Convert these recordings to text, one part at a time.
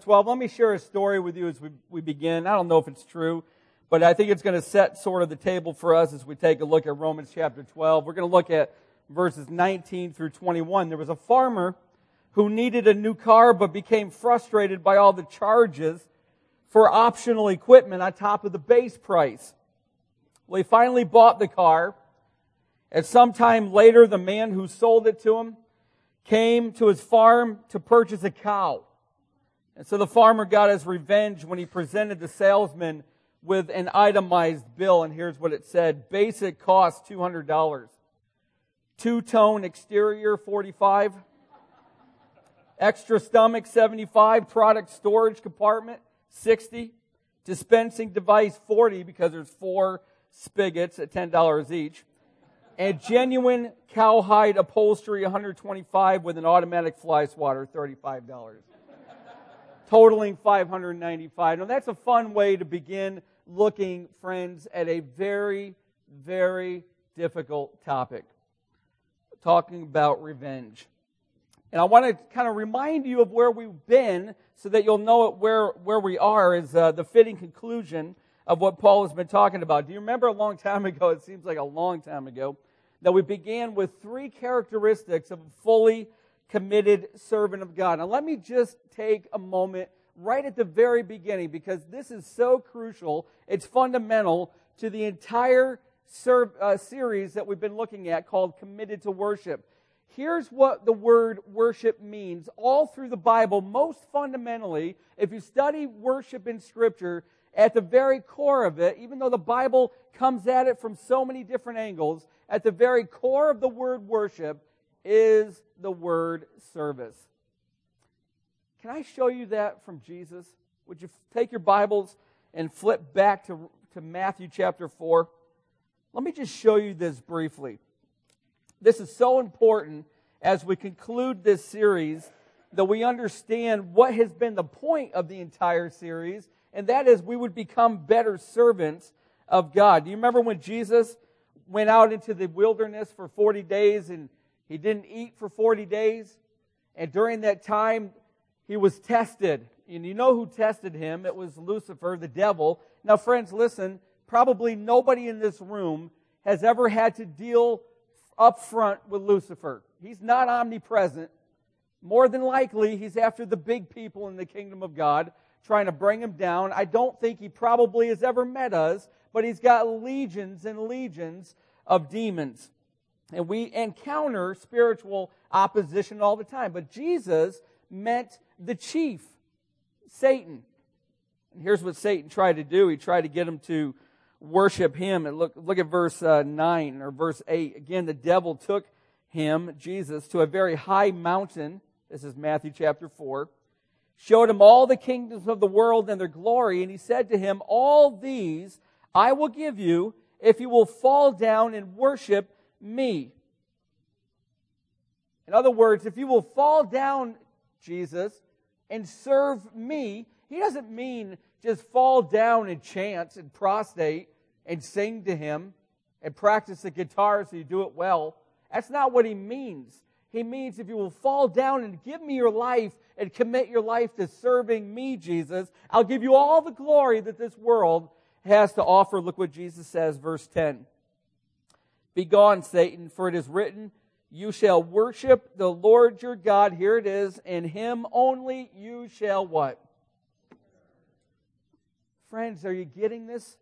12. Let me share a story with you as we, we begin. I don't know if it's true, but I think it's going to set sort of the table for us as we take a look at Romans chapter 12. We're going to look at verses 19 through 21. There was a farmer who needed a new car but became frustrated by all the charges for optional equipment on top of the base price. Well, he finally bought the car. And sometime later, the man who sold it to him came to his farm to purchase a cow. And so the farmer got his revenge when he presented the salesman with an itemized bill. And here's what it said. Basic cost $200. Two-tone exterior 45. Extra stomach 75. Product storage compartment 60. Dispensing device 40 because there's four spigots at $10 each. And genuine cowhide upholstery 125 with an automatic fly swatter $35 totaling 595. Now that's a fun way to begin looking, friends, at a very, very difficult topic. Talking about revenge. And I want to kind of remind you of where we've been so that you'll know where, where we are is uh, the fitting conclusion of what Paul has been talking about. Do you remember a long time ago? It seems like a long time ago that we began with three characteristics of a fully committed servant of God. Now, let me just take a moment right at the very beginning because this is so crucial. It's fundamental to the entire uh, series that we've been looking at called Committed to Worship. Here's what the word worship means all through the Bible. Most fundamentally, if you study worship in Scripture, at the very core of it, even though the Bible comes at it from so many different angles, at the very core of the word worship is the word service. Can I show you that from Jesus? Would you take your Bibles and flip back to, to Matthew chapter 4? Let me just show you this briefly. This is so important as we conclude this series that we understand what has been the point of the entire series, and that is we would become better servants of God. Do you remember when Jesus went out into the wilderness for 40 days and he didn't eat for 40 days. And during that time, he was tested. And you know who tested him? It was Lucifer, the devil. Now, friends, listen. Probably nobody in this room has ever had to deal up front with Lucifer. He's not omnipresent. More than likely, he's after the big people in the kingdom of God, trying to bring him down. I don't think he probably has ever met us, but he's got legions and legions of demons. And we encounter spiritual opposition all the time. But Jesus met the chief, Satan. And here's what Satan tried to do. He tried to get him to worship him. And look, look at verse uh, 9 or verse 8. Again, the devil took him, Jesus, to a very high mountain. This is Matthew chapter 4. Showed him all the kingdoms of the world and their glory. And he said to him, All these I will give you if you will fall down and worship me. In other words, if you will fall down, Jesus, and serve me, he doesn't mean just fall down and chant and prostrate and sing to him and practice the guitar so you do it well. That's not what he means. He means if you will fall down and give me your life and commit your life to serving me, Jesus, I'll give you all the glory that this world has to offer. Look what Jesus says, verse 10. Begone, Satan, for it is written, You shall worship the Lord your God. Here it is, and him only you shall what? Friends, are you getting this?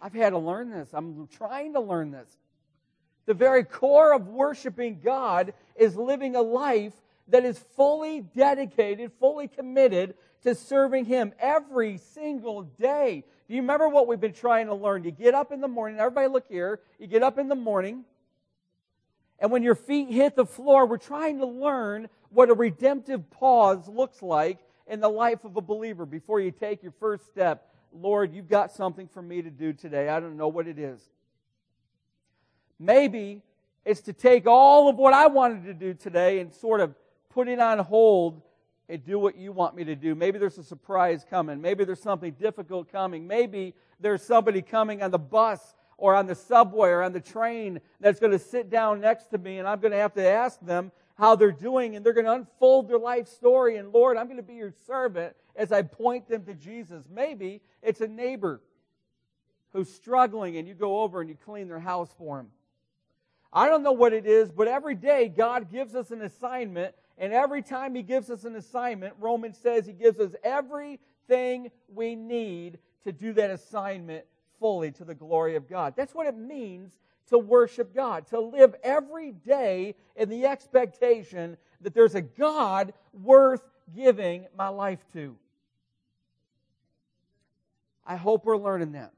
I've had to learn this. I'm trying to learn this. The very core of worshiping God is living a life that is fully dedicated, fully committed to serving Him every single day. Do you remember what we've been trying to learn? You get up in the morning, everybody look here. You get up in the morning, and when your feet hit the floor, we're trying to learn what a redemptive pause looks like in the life of a believer before you take your first step. Lord, you've got something for me to do today. I don't know what it is. Maybe it's to take all of what I wanted to do today and sort of put it on hold and do what you want me to do. Maybe there's a surprise coming. Maybe there's something difficult coming. Maybe there's somebody coming on the bus or on the subway or on the train that's going to sit down next to me and I'm going to have to ask them, how they're doing and they're going to unfold their life story. And Lord, I'm going to be your servant as I point them to Jesus. Maybe it's a neighbor who's struggling and you go over and you clean their house for them. I don't know what it is, but every day God gives us an assignment, and every time He gives us an assignment, Romans says He gives us everything we need to do that assignment fully to the glory of God. That's what it means to worship God, to live every day in the expectation that there's a God worth giving my life to. I hope we're learning that.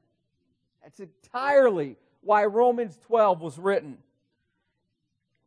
That's entirely why Romans 12 was written.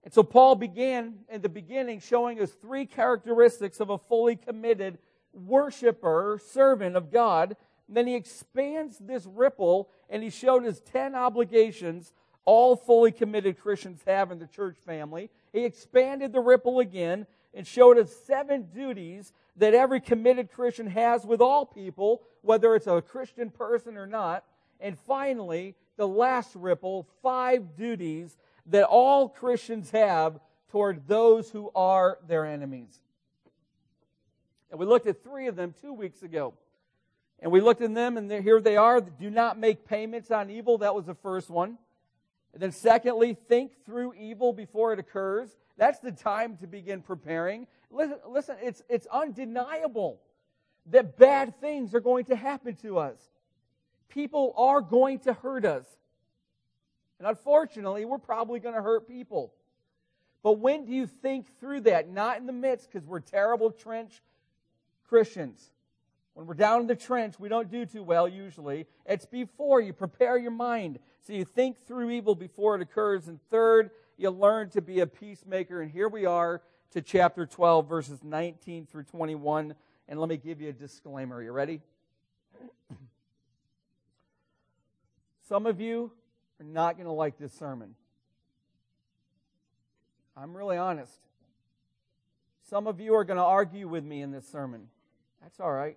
And so Paul began in the beginning showing us three characteristics of a fully committed worshiper, servant of God. And then he expands this ripple and he showed us 10 obligations all fully committed Christians have in the church family. He expanded the ripple again and showed us seven duties that every committed Christian has with all people, whether it's a Christian person or not. And finally, the last ripple, five duties that all Christians have toward those who are their enemies. And we looked at three of them two weeks ago. And we looked at them, and here they are. Do not make payments on evil. That was the first one. And then, secondly, think through evil before it occurs. That's the time to begin preparing. Listen, listen it's, it's undeniable that bad things are going to happen to us. People are going to hurt us. And unfortunately, we're probably going to hurt people. But when do you think through that? Not in the midst, because we're terrible trench Christians. When we're down in the trench, we don't do too well usually. It's before you prepare your mind. So you think through evil before it occurs. And third, you learn to be a peacemaker. And here we are to chapter 12, verses 19 through 21. And let me give you a disclaimer. You ready? Some of you are not going to like this sermon. I'm really honest. Some of you are going to argue with me in this sermon. That's all right.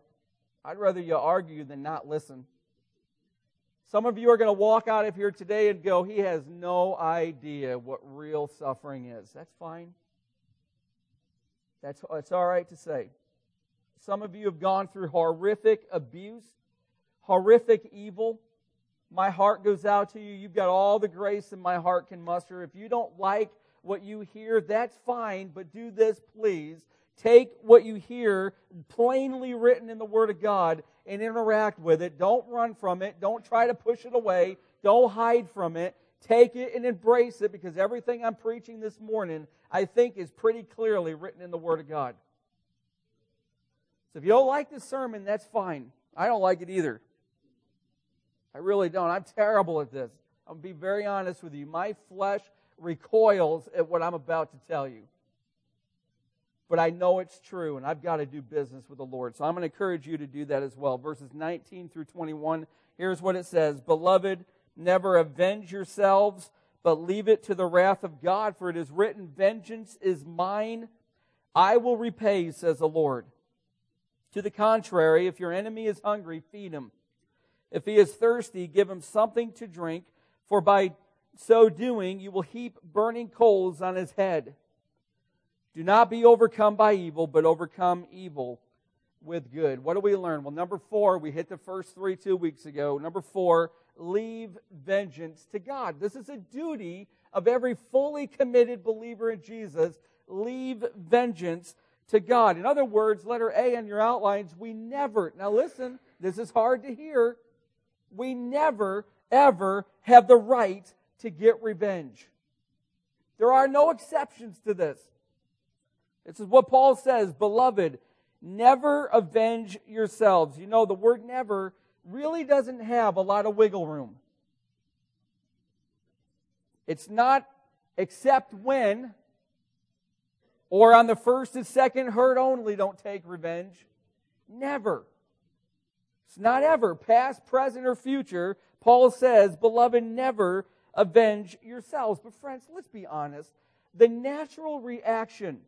I'd rather you argue than not listen. Some of you are going to walk out of here today and go, he has no idea what real suffering is. That's fine. That's, that's all right to say. Some of you have gone through horrific abuse, horrific evil, my heart goes out to you. You've got all the grace that my heart can muster. If you don't like what you hear, that's fine, but do this, please. Take what you hear plainly written in the Word of God and interact with it. Don't run from it. Don't try to push it away. Don't hide from it. Take it and embrace it because everything I'm preaching this morning, I think, is pretty clearly written in the Word of God. So if you don't like this sermon, that's fine. I don't like it either. I really don't. I'm terrible at this. I'm going to be very honest with you. My flesh recoils at what I'm about to tell you. But I know it's true, and I've got to do business with the Lord. So I'm going to encourage you to do that as well. Verses 19 through 21, here's what it says Beloved, never avenge yourselves, but leave it to the wrath of God, for it is written, Vengeance is mine. I will repay, says the Lord. To the contrary, if your enemy is hungry, feed him. If he is thirsty, give him something to drink, for by so doing you will heap burning coals on his head. Do not be overcome by evil, but overcome evil with good. What do we learn? Well, number four, we hit the first three two weeks ago. Number four, leave vengeance to God. This is a duty of every fully committed believer in Jesus. Leave vengeance to God. In other words, letter A on your outlines, we never, now listen, this is hard to hear we never, ever have the right to get revenge. There are no exceptions to this. This is what Paul says, beloved, never avenge yourselves. You know, the word never really doesn't have a lot of wiggle room. It's not except when, or on the first and second hurt only, don't take revenge. Never. It's not ever, past, present, or future. Paul says, Beloved, never avenge yourselves. But, friends, let's be honest. The natural reaction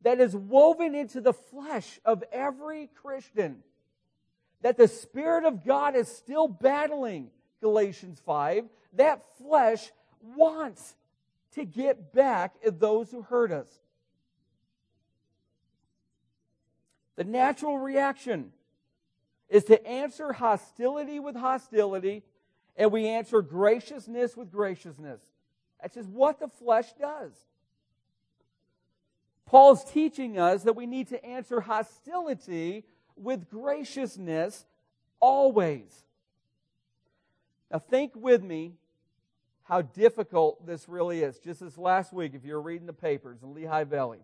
that is woven into the flesh of every Christian that the Spirit of God is still battling, Galatians 5, that flesh wants to get back at those who hurt us. The natural reaction is to answer hostility with hostility, and we answer graciousness with graciousness. That's just what the flesh does. Paul's teaching us that we need to answer hostility with graciousness always. Now, think with me how difficult this really is. Just this last week, if you're reading the papers in Lehigh Valley,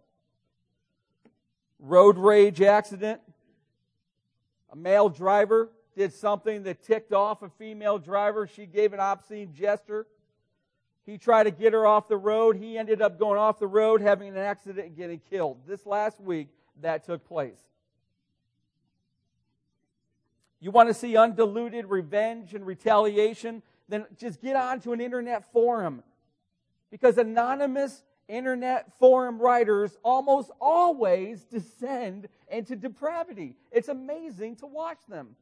road rage accident, a male driver did something that ticked off a female driver. She gave an obscene gesture. He tried to get her off the road. He ended up going off the road, having an accident, and getting killed. This last week, that took place. You want to see undiluted revenge and retaliation? Then just get onto an internet forum. Because anonymous internet forum writers almost always descend into depravity. It's amazing to watch them.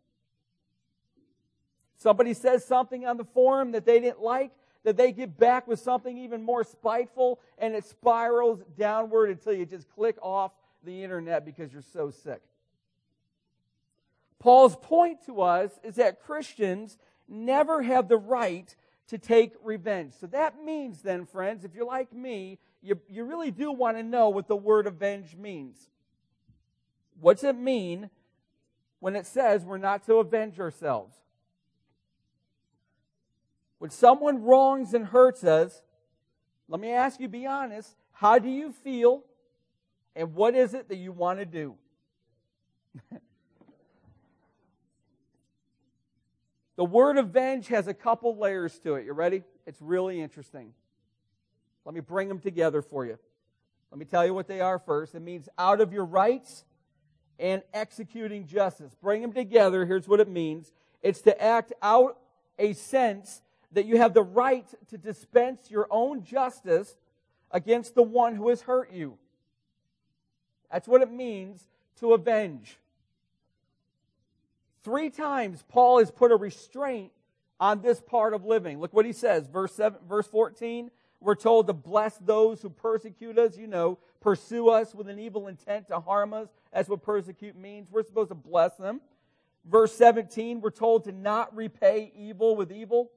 Somebody says something on the forum that they didn't like, that they get back with something even more spiteful, and it spirals downward until you just click off the internet because you're so sick. Paul's point to us is that Christians never have the right to take revenge. So that means then, friends, if you're like me, you, you really do want to know what the word avenge means. What's it mean when it says we're not to avenge ourselves? When someone wrongs and hurts us, let me ask you, be honest, how do you feel and what is it that you want to do? The word avenge has a couple layers to it. You ready? It's really interesting. Let me bring them together for you. Let me tell you what they are first. It means out of your rights and executing justice. Bring them together. Here's what it means it's to act out a sense that you have the right to dispense your own justice against the one who has hurt you. That's what it means to avenge. Three times Paul has put a restraint on this part of living. Look what he says, verse 7, verse 14. We're told to bless those who persecute us, you know, pursue us with an evil intent to harm us. That's what persecute means. We're supposed to bless them. Verse 17, we're told to not repay evil with evil.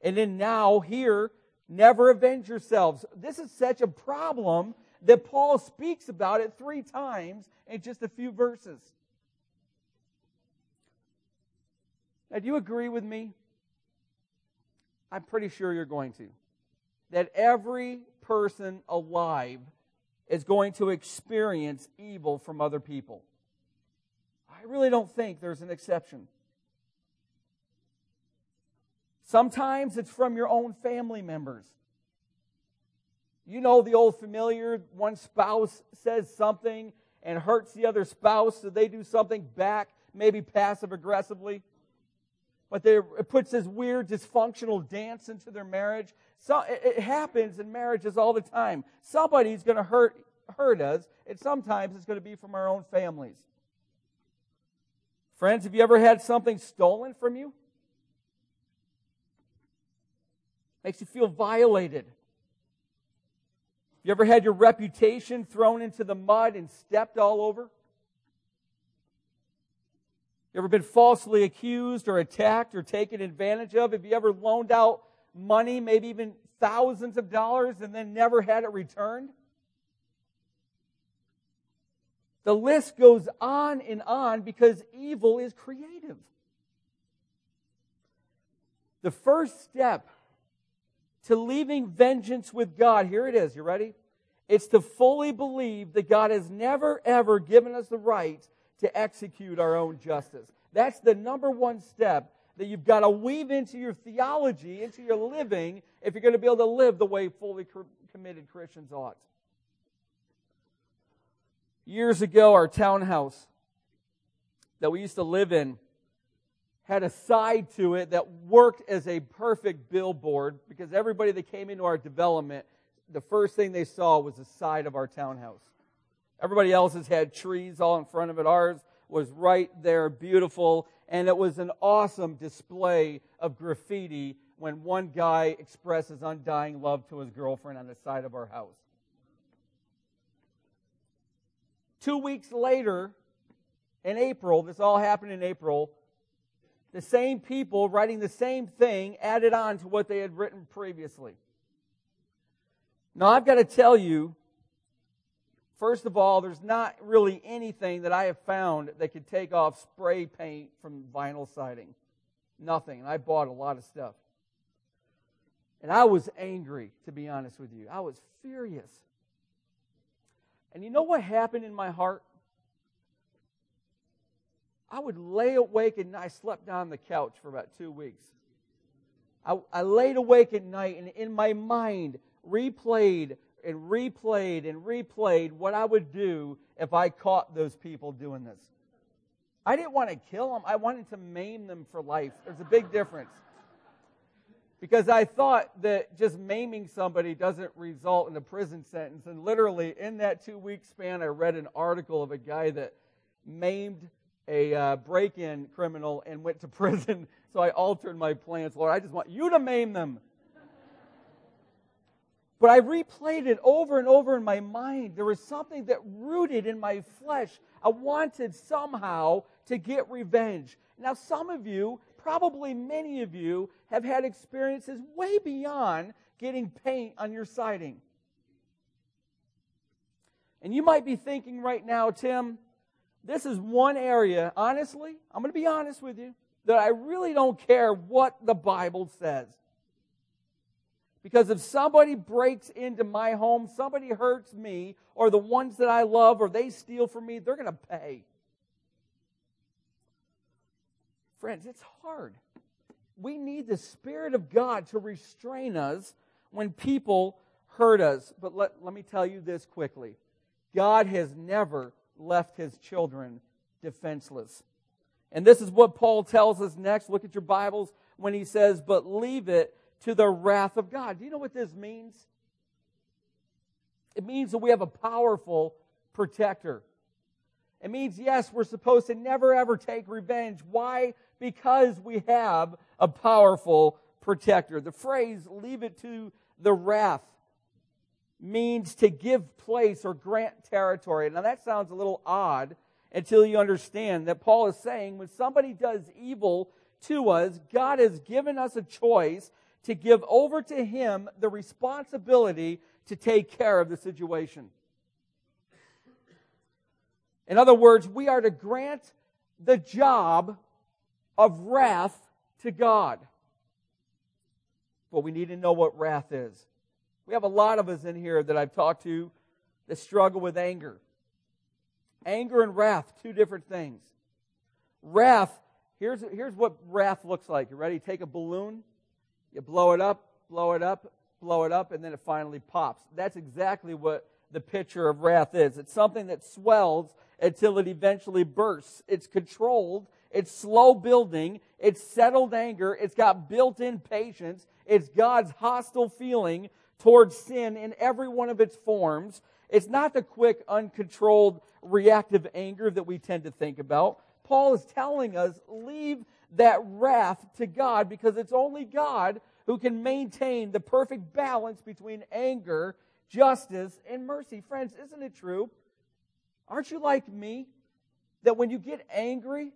And then now, here, never avenge yourselves. This is such a problem that Paul speaks about it three times in just a few verses. Now, do you agree with me? I'm pretty sure you're going to. That every person alive is going to experience evil from other people. I really don't think there's an exception. Sometimes it's from your own family members. You know the old familiar, one spouse says something and hurts the other spouse, so they do something back, maybe passive aggressively but it puts this weird dysfunctional dance into their marriage. So it, happens in marriages all the time. Somebody's going to hurt hurt us, and sometimes it's going to be from our own families. Friends, have you ever had something stolen from you? Makes you feel violated. You ever had your reputation thrown into the mud and stepped all over? You ever been falsely accused or attacked or taken advantage of? Have you ever loaned out money, maybe even thousands of dollars, and then never had it returned? The list goes on and on because evil is creative. The first step to leaving vengeance with God, here it is, you ready? It's to fully believe that God has never ever given us the right to execute our own justice. That's the number one step that you've got to weave into your theology, into your living, if you're going to be able to live the way fully committed Christians ought. Years ago, our townhouse that we used to live in had a side to it that worked as a perfect billboard because everybody that came into our development, the first thing they saw was the side of our townhouse. Everybody else has had trees all in front of it. Ours was right there, beautiful, and it was an awesome display of graffiti when one guy expresses undying love to his girlfriend on the side of our house. Two weeks later, in April, this all happened in April, the same people writing the same thing added on to what they had written previously. Now, I've got to tell you, first of all, there's not really anything that I have found that could take off spray paint from vinyl siding. Nothing. And I bought a lot of stuff. And I was angry, to be honest with you. I was furious. And you know what happened in my heart? I would lay awake and I slept on the couch for about two weeks. I, I laid awake at night and in my mind replayed and replayed and replayed what I would do if I caught those people doing this. I didn't want to kill them. I wanted to maim them for life. There's a big difference. Because I thought that just maiming somebody doesn't result in a prison sentence. And literally, in that two week span, I read an article of a guy that maimed a uh, break in criminal and went to prison. So I altered my plans. Lord, I just want you to maim them. But I replayed it over and over in my mind. There was something that rooted in my flesh. I wanted somehow to get revenge. Now, some of you, probably many of you, have had experiences way beyond getting paint on your siding. And you might be thinking right now, Tim, this is one area, honestly, I'm going to be honest with you, that I really don't care what the Bible says. Because if somebody breaks into my home, somebody hurts me, or the ones that I love, or they steal from me, they're going to pay. Friends, it's hard. We need the Spirit of God to restrain us when people hurt us. But let, let me tell you this quickly God has never left his children defenseless. And this is what Paul tells us next. Look at your Bibles when he says, But leave it to the wrath of God. Do you know what this means? It means that we have a powerful protector. It means, yes, we're supposed to never ever take revenge. Why? Because we have a powerful protector. The phrase, leave it to the wrath, means to give place or grant territory. Now that sounds a little odd until you understand that Paul is saying when somebody does evil to us, God has given us a choice to give over to Him the responsibility to take care of the situation. In other words, we are to grant the job of wrath to God. But we need to know what wrath is. We have a lot of us in here that I've talked to that struggle with anger. Anger and wrath, two different things. Wrath, here's, here's what wrath looks like. You ready? Take a balloon, you blow it up, blow it up, blow it up, and then it finally pops. That's exactly what the picture of wrath is. It's something that swells until it eventually bursts. It's controlled, it's slow building, it's settled anger, it's got built in patience, it's God's hostile feeling towards sin in every one of its forms. It's not the quick, uncontrolled, reactive anger that we tend to think about. Paul is telling us, leave that wrath to God because it's only God who can maintain the perfect balance between anger, justice, and mercy. Friends, isn't it true? Aren't you like me? That when you get angry,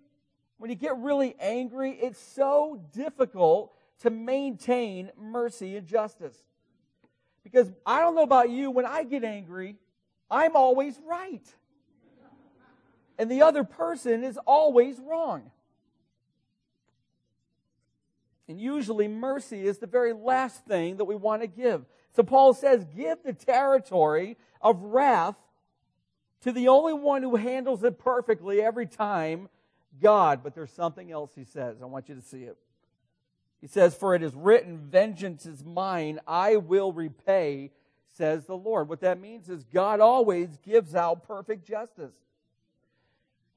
when you get really angry, it's so difficult to maintain mercy and justice. Because I don't know about you, when I get angry, I'm always right. And the other person is always wrong. And usually mercy is the very last thing that we want to give. So Paul says, give the territory of wrath to the only one who handles it perfectly every time, God. But there's something else he says. I want you to see it. He says, For it is written, Vengeance is mine, I will repay, says the Lord. What that means is God always gives out perfect justice.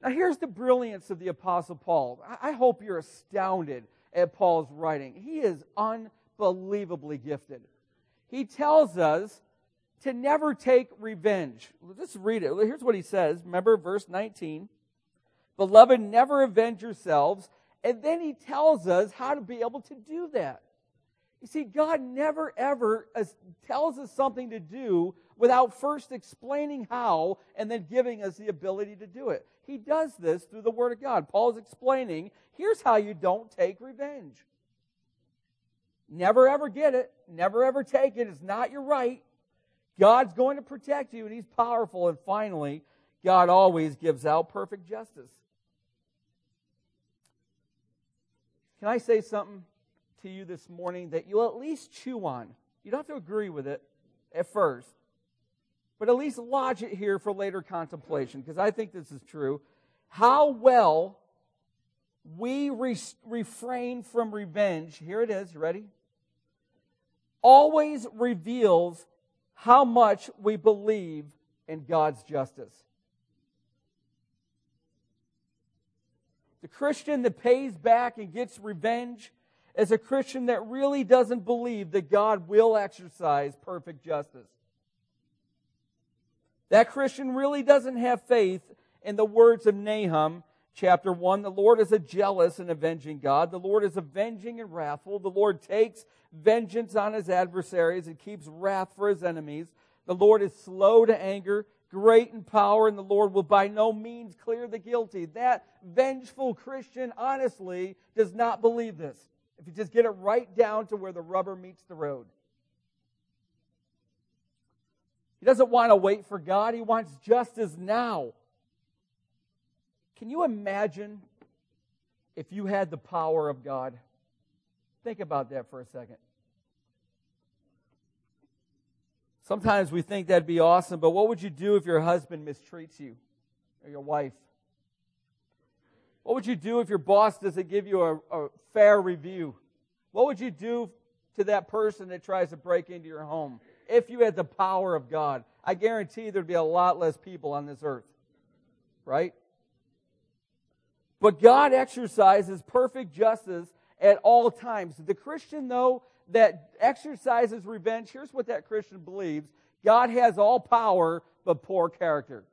Now, here's the brilliance of the Apostle Paul. I hope you're astounded at Paul's writing. He is unbelievably gifted. He tells us to never take revenge. Let's read it. Here's what he says. Remember verse 19. Beloved, never avenge yourselves. And then he tells us how to be able to do that. You see, God never ever uh, tells us something to do without first explaining how and then giving us the ability to do it. He does this through the Word of God. Paul is explaining here's how you don't take revenge. Never ever get it. Never ever take it. It's not your right. God's going to protect you, and He's powerful. And finally, God always gives out perfect justice. Can I say something to you this morning that you'll at least chew on? You don't have to agree with it at first, but at least lodge it here for later contemplation, because I think this is true. How well we re- refrain from revenge, here it is, ready? Always reveals how much we believe in God's justice. The Christian that pays back and gets revenge is a Christian that really doesn't believe that God will exercise perfect justice. That Christian really doesn't have faith in the words of Nahum chapter 1. The Lord is a jealous and avenging God. The Lord is avenging and wrathful. The Lord takes vengeance on his adversaries and keeps wrath for his enemies. The Lord is slow to anger, great in power, and the Lord will by no means clear the guilty. That vengeful Christian, honestly, does not believe this. If you just get it right down to where the rubber meets the road. He doesn't want to wait for God, he wants justice now. Can you imagine if you had the power of God? Think about that for a second. Sometimes we think that'd be awesome, but what would you do if your husband mistreats you or your wife? What would you do if your boss doesn't give you a, a fair review? What would you do to that person that tries to break into your home if you had the power of God? I guarantee there'd be a lot less people on this earth, right? But God exercises perfect justice at all times. The Christian, though, that exercises revenge, here's what that Christian believes God has all power, but poor character.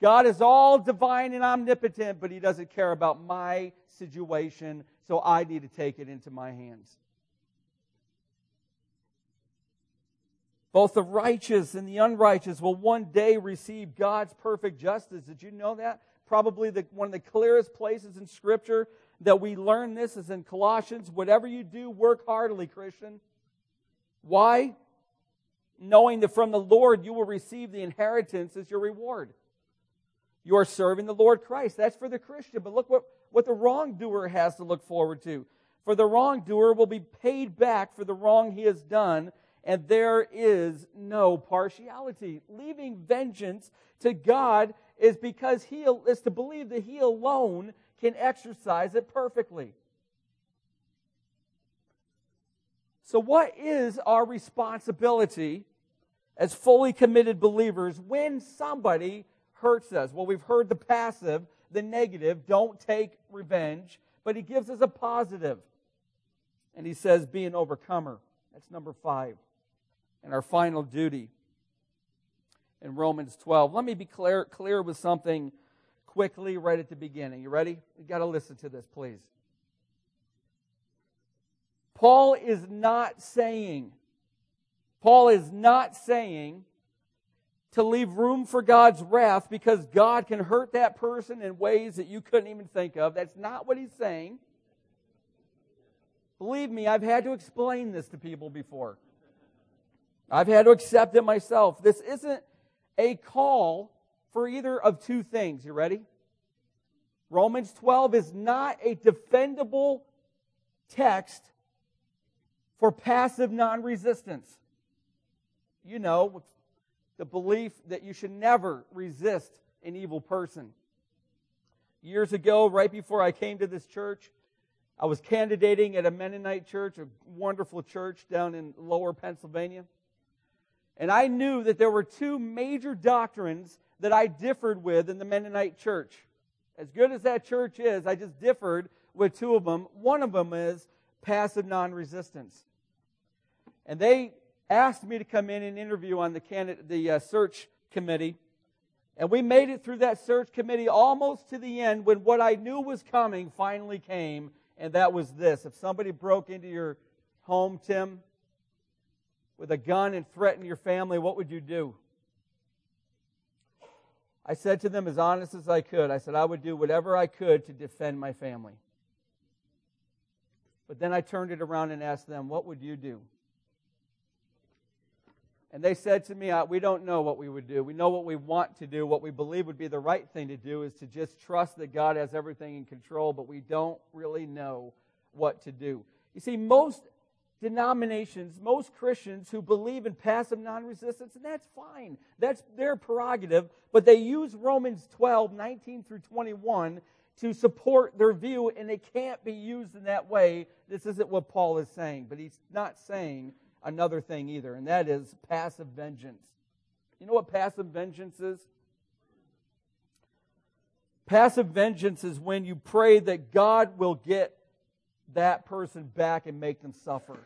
God is all divine and omnipotent, but he doesn't care about my situation, so I need to take it into my hands. Both the righteous and the unrighteous will one day receive God's perfect justice. Did you know that? probably the, one of the clearest places in Scripture that we learn this is in Colossians. Whatever you do, work heartily, Christian. Why? Knowing that from the Lord you will receive the inheritance as your reward. You are serving the Lord Christ. That's for the Christian. But look what, what the wrongdoer has to look forward to. For the wrongdoer will be paid back for the wrong he has done, and there is no partiality. Leaving vengeance to God is because he is to believe that he alone can exercise it perfectly. So, what is our responsibility as fully committed believers when somebody hurts us? Well, we've heard the passive, the negative, don't take revenge, but he gives us a positive. And he says, be an overcomer. That's number five. And our final duty in Romans 12. Let me be clear, clear with something quickly right at the beginning. You ready? You got to listen to this, please. Paul is not saying, Paul is not saying to leave room for God's wrath because God can hurt that person in ways that you couldn't even think of. That's not what he's saying. Believe me, I've had to explain this to people before. I've had to accept it myself. This isn't a call for either of two things. You ready? Romans 12 is not a defendable text for passive non resistance. You know, the belief that you should never resist an evil person. Years ago, right before I came to this church, I was candidating at a Mennonite church, a wonderful church down in lower Pennsylvania. And I knew that there were two major doctrines that I differed with in the Mennonite church. As good as that church is, I just differed with two of them. One of them is passive non resistance. And they asked me to come in and interview on the, candidate, the uh, search committee. And we made it through that search committee almost to the end when what I knew was coming finally came, and that was this. If somebody broke into your home, Tim, with a gun and threaten your family, what would you do? I said to them as honest as I could, I said I would do whatever I could to defend my family. But then I turned it around and asked them, What would you do? And they said to me, uh, We don't know what we would do. We know what we want to do. What we believe would be the right thing to do is to just trust that God has everything in control, but we don't really know what to do. You see, most denominations, most Christians who believe in passive non resistance, and that's fine. That's their prerogative, but they use Romans 12, 19 through 21 to support their view, and it can't be used in that way. This isn't what Paul is saying, but he's not saying another thing either, and that is passive vengeance. You know what passive vengeance is? Passive vengeance is when you pray that God will get that person back and make them suffer.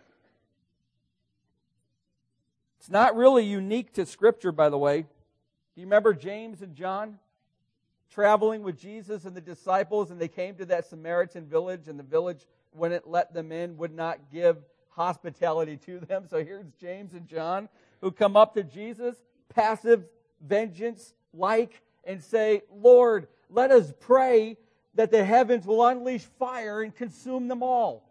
It's not really unique to Scripture, by the way. Do you remember James and John traveling with Jesus and the disciples, and they came to that Samaritan village, and the village, when it let them in, would not give hospitality to them. So here's James and John who come up to Jesus, passive vengeance like, and say, Lord, let us pray that the heavens will unleash fire and consume them all.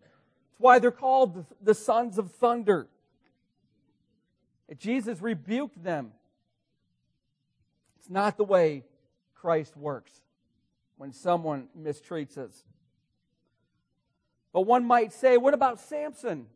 That's why they're called the sons of thunder. Jesus rebuked them. It's not the way Christ works when someone mistreats us. But one might say, what about Samson?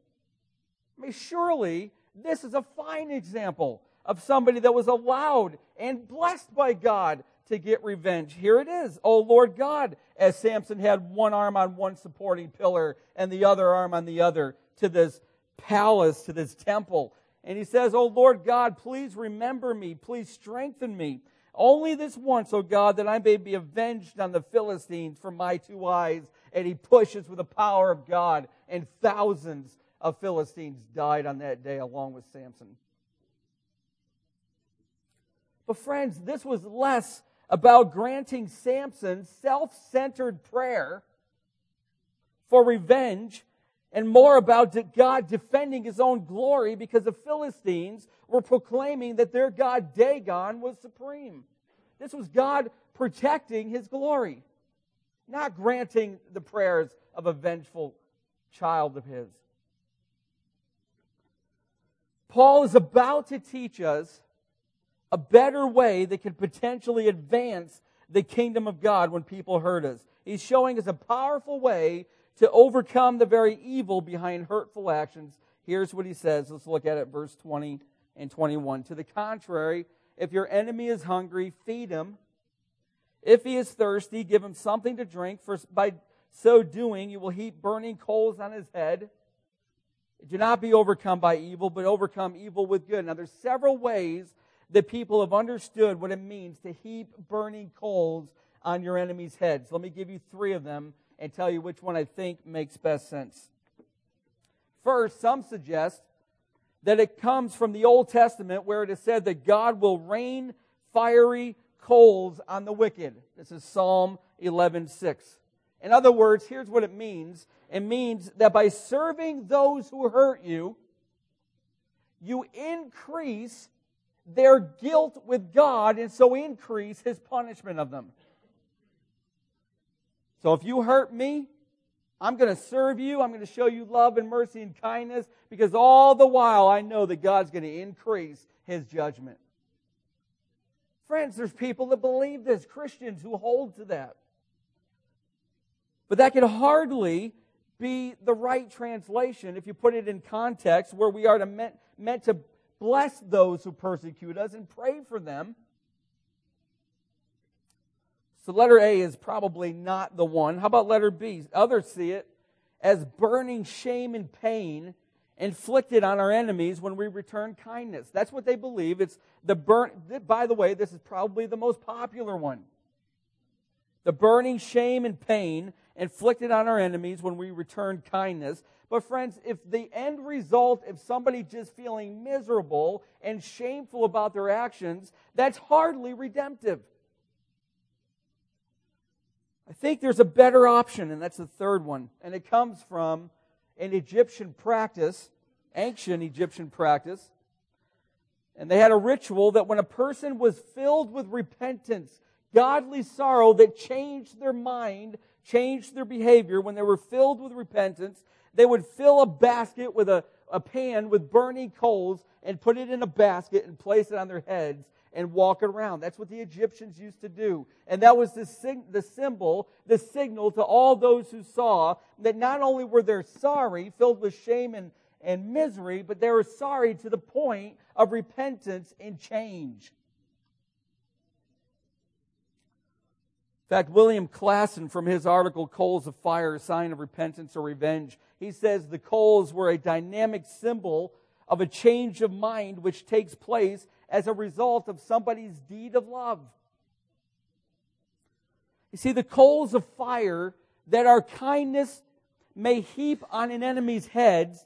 I mean, surely this is a fine example of somebody that was allowed and blessed by God to get revenge. Here it is. Oh Lord God, as Samson had one arm on one supporting pillar and the other arm on the other to this palace, to this temple. And he says, Oh Lord God, please remember me. Please strengthen me. Only this once, O God, that I may be avenged on the Philistines for my two eyes and he pushes with the power of God, and thousands of Philistines died on that day along with Samson. But, friends, this was less about granting Samson self centered prayer for revenge and more about God defending his own glory because the Philistines were proclaiming that their God Dagon was supreme. This was God protecting his glory not granting the prayers of a vengeful child of his. Paul is about to teach us a better way that could potentially advance the kingdom of God when people hurt us. He's showing us a powerful way to overcome the very evil behind hurtful actions. Here's what he says. Let's look at it, verse 20 and 21. To the contrary, if your enemy is hungry, feed him. If he is thirsty, give him something to drink, for by so doing you will heap burning coals on his head. Do not be overcome by evil, but overcome evil with good. Now, there's several ways that people have understood what it means to heap burning coals on your enemy's heads. Let me give you three of them and tell you which one I think makes best sense. First, some suggest that it comes from the Old Testament where it is said that God will rain fiery coals on the wicked. This is Psalm 11:6. In other words, here's what it means. It means that by serving those who hurt you, you increase their guilt with God and so increase his punishment of them. So if you hurt me, I'm going to serve you. I'm going to show you love and mercy and kindness because all the while I know that God's going to increase his judgment. Friends, there's people that believe this, Christians who hold to that. But that can hardly be the right translation if you put it in context where we are to meant, meant to bless those who persecute us and pray for them. So letter A is probably not the one. How about letter B? Others see it as burning shame and pain inflicted on our enemies when we return kindness. That's what they believe. It's the burn, by the way, this is probably the most popular one. The burning shame and pain inflicted on our enemies when we return kindness. But friends, if the end result of somebody just feeling miserable and shameful about their actions, that's hardly redemptive. I think there's a better option, and that's the third one. And it comes from an Egyptian practice, ancient Egyptian practice. And they had a ritual that when a person was filled with repentance, godly sorrow that changed their mind, changed their behavior, when they were filled with repentance, they would fill a basket with a, a pan with burning coals and put it in a basket and place it on their heads and walk around. That's what the Egyptians used to do. And that was the, the symbol, the signal to all those who saw that not only were they sorry, filled with shame and, and misery, but they were sorry to the point of repentance and change. Fact, William Klassen, from his article, Coals of Fire, a Sign of Repentance or Revenge, he says the coals were a dynamic symbol of a change of mind which takes place as a result of somebody's deed of love. You see, the coals of fire that our kindness may heap on an enemy's head,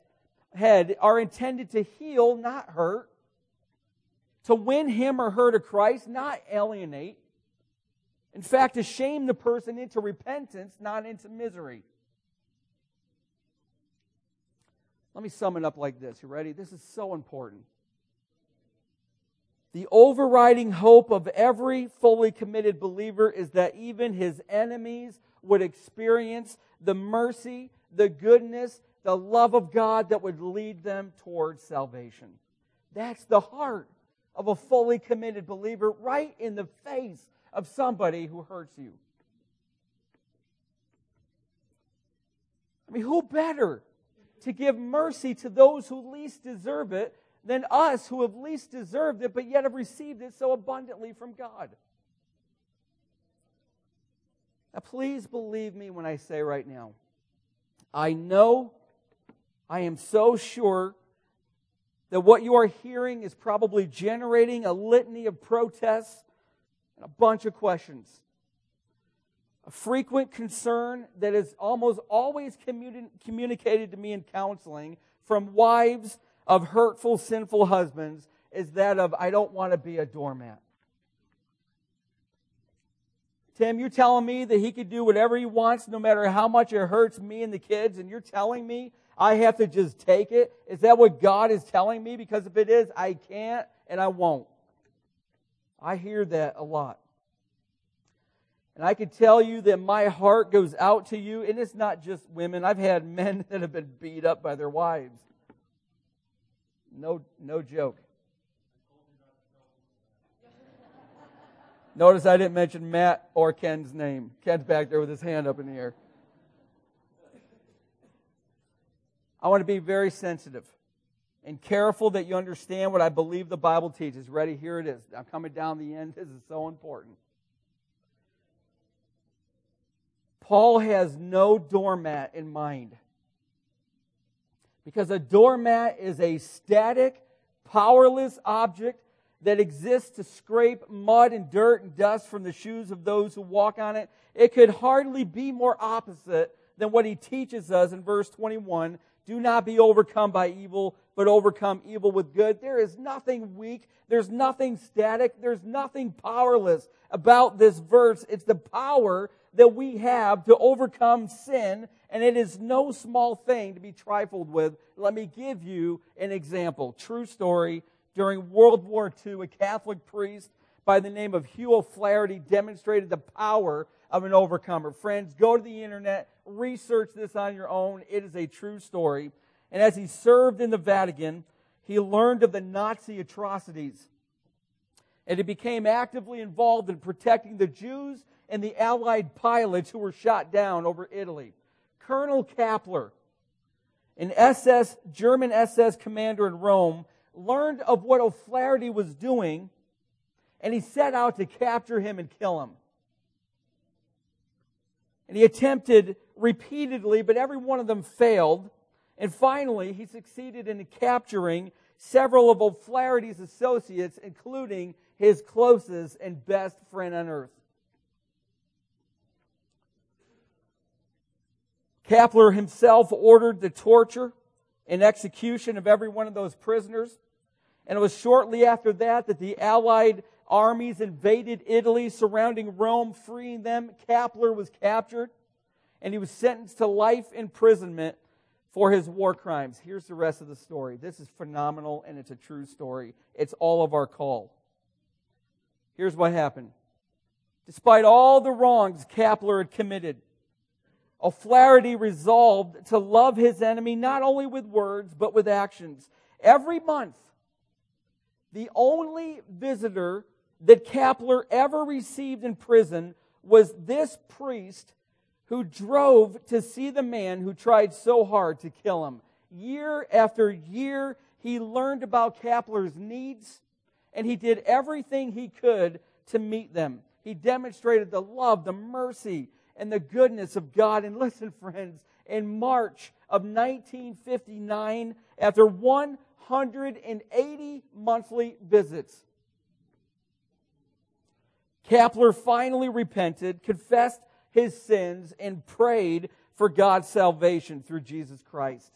head are intended to heal, not hurt, to win him or her to Christ, not alienate. In fact, to shame the person into repentance, not into misery. Let me sum it up like this. You ready? This is so important. The overriding hope of every fully committed believer is that even his enemies would experience the mercy, the goodness, the love of God that would lead them towards salvation. That's the heart of a fully committed believer right in the face of somebody who hurts you. I mean, who better to give mercy to those who least deserve it than us who have least deserved it, but yet have received it so abundantly from God. Now, please believe me when I say right now, I know, I am so sure that what you are hearing is probably generating a litany of protests and a bunch of questions. A frequent concern that is almost always communi- communicated to me in counseling from wives of hurtful, sinful husbands is that of, I don't want to be a doormat. Tim, you're telling me that he could do whatever he wants no matter how much it hurts me and the kids, and you're telling me I have to just take it? Is that what God is telling me? Because if it is, I can't and I won't. I hear that a lot. And I can tell you that my heart goes out to you, and it's not just women. I've had men that have been beat up by their wives. No, no joke. Notice I didn't mention Matt or Ken's name. Ken's back there with his hand up in the air. I want to be very sensitive and careful that you understand what I believe the Bible teaches. Ready? Here it is. I'm coming down the end. This is so important. Paul has no doormat in mind. Because a doormat is a static, powerless object that exists to scrape mud and dirt and dust from the shoes of those who walk on it. It could hardly be more opposite than what he teaches us in verse 21. Do not be overcome by evil, but overcome evil with good. There is nothing weak. There's nothing static. There's nothing powerless about this verse. It's the power that we have to overcome sin, and it is no small thing to be trifled with. Let me give you an example. True story. During World War II, a Catholic priest by the name of Hugh O'Flaherty demonstrated the power of an overcomer. Friends, go to the internet, research this on your own. It is a true story. And as he served in the Vatican, he learned of the Nazi atrocities. And he became actively involved in protecting the Jews and the Allied pilots who were shot down over Italy. Colonel Kappler, an SS, German SS commander in Rome, learned of what O'Flaherty was doing, and he set out to capture him and kill him. And he attempted repeatedly, but every one of them failed. And finally, he succeeded in capturing several of O'Flaherty's associates, including his closest and best friend on earth. Kappler himself ordered the torture and execution of every one of those prisoners. And it was shortly after that that the Allied armies invaded Italy, surrounding Rome, freeing them. Kappler was captured, and he was sentenced to life imprisonment for his war crimes. Here's the rest of the story. This is phenomenal and it's a true story. It's all of our call. Here's what happened. Despite all the wrongs Kappler had committed, O'Flaherty resolved to love his enemy not only with words, but with actions. Every month, the only visitor that Kappler ever received in prison was this priest who drove to see the man who tried so hard to kill him. Year after year, he learned about Kappler's needs and he did everything he could to meet them. He demonstrated the love, the mercy, and the goodness of God. And listen, friends, in March of 1959, after 180 monthly visits, Kappler finally repented, confessed his sins, and prayed for God's salvation through Jesus Christ.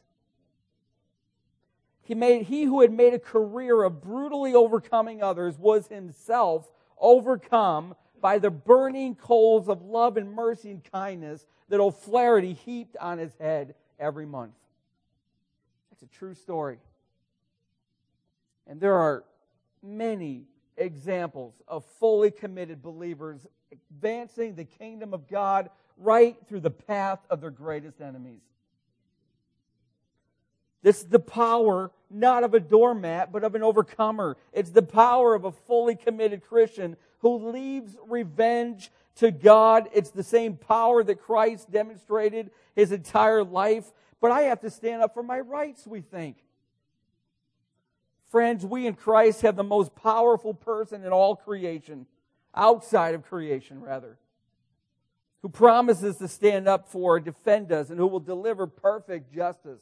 He, made, he who had made a career of brutally overcoming others was himself overcome by the burning coals of love and mercy and kindness that O'Flaherty heaped on his head every month. It's a true story. And there are many examples of fully committed believers advancing the kingdom of God right through the path of their greatest enemies. This is the power not of a doormat, but of an overcomer. It's the power of a fully committed Christian who leaves revenge to God. It's the same power that Christ demonstrated his entire life. But I have to stand up for my rights, we think. Friends, we in Christ have the most powerful person in all creation, outside of creation, rather, who promises to stand up for, defend us, and who will deliver perfect justice.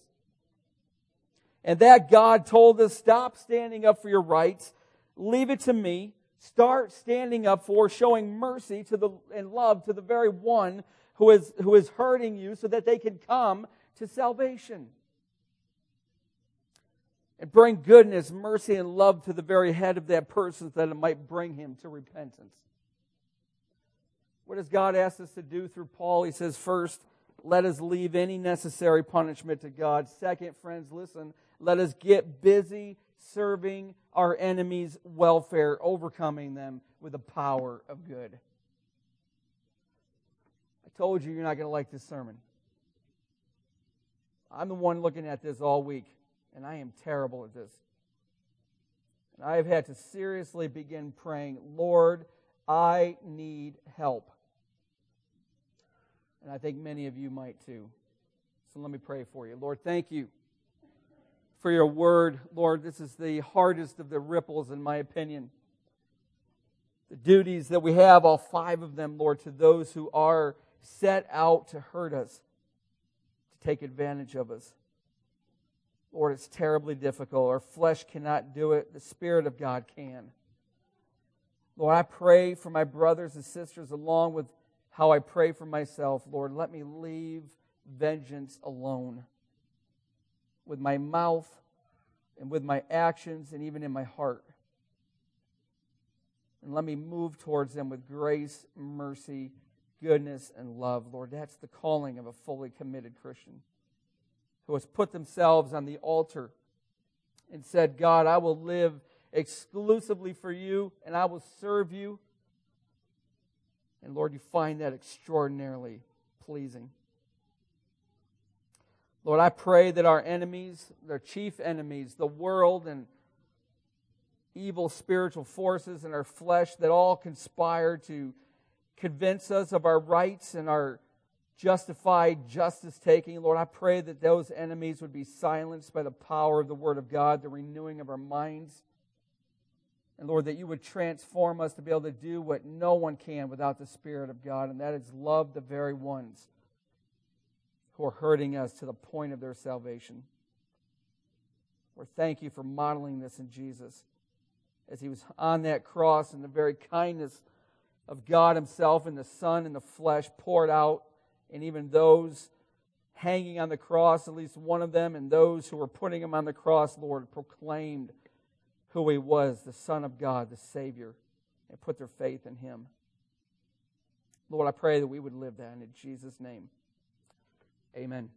And that God told us, stop standing up for your rights, leave it to me. Start standing up for showing mercy to the, and love to the very one who is, who is hurting you so that they can come to salvation. And bring goodness, mercy, and love to the very head of that person so that it might bring him to repentance. What does God ask us to do through Paul? He says, first, let us leave any necessary punishment to God. Second, friends, listen, let us get busy serving our enemies' welfare, overcoming them with the power of good. I told you you're not going to like this sermon. I'm the one looking at this all week, and I am terrible at this. And I have had to seriously begin praying, Lord, I need help. And I think many of you might too. So let me pray for you. Lord, thank you for your word. Lord, this is the hardest of the ripples, in my opinion. The duties that we have, all five of them, Lord, to those who are set out to hurt us, to take advantage of us. Lord, it's terribly difficult. Our flesh cannot do it, the Spirit of God can. Lord, I pray for my brothers and sisters along with how I pray for myself. Lord, let me leave vengeance alone with my mouth and with my actions and even in my heart. And let me move towards them with grace, mercy, goodness, and love. Lord, that's the calling of a fully committed Christian who has put themselves on the altar and said, God, I will live exclusively for you and I will serve you. And Lord, you find that extraordinarily pleasing. Lord, I pray that our enemies, their chief enemies, the world and evil spiritual forces in our flesh that all conspire to convince us of our rights and our justified justice taking. Lord, I pray that those enemies would be silenced by the power of the Word of God, the renewing of our minds. And Lord, that you would transform us to be able to do what no one can without the Spirit of God, and that is love the very ones who are hurting us to the point of their salvation. Lord, thank you for modeling this in Jesus as he was on that cross and the very kindness of God himself and the Son and the flesh poured out, and even those hanging on the cross, at least one of them, and those who were putting him on the cross, Lord, proclaimed who he was, the Son of God, the Savior, and put their faith in him. Lord, I pray that we would live that in Jesus' name. Amen.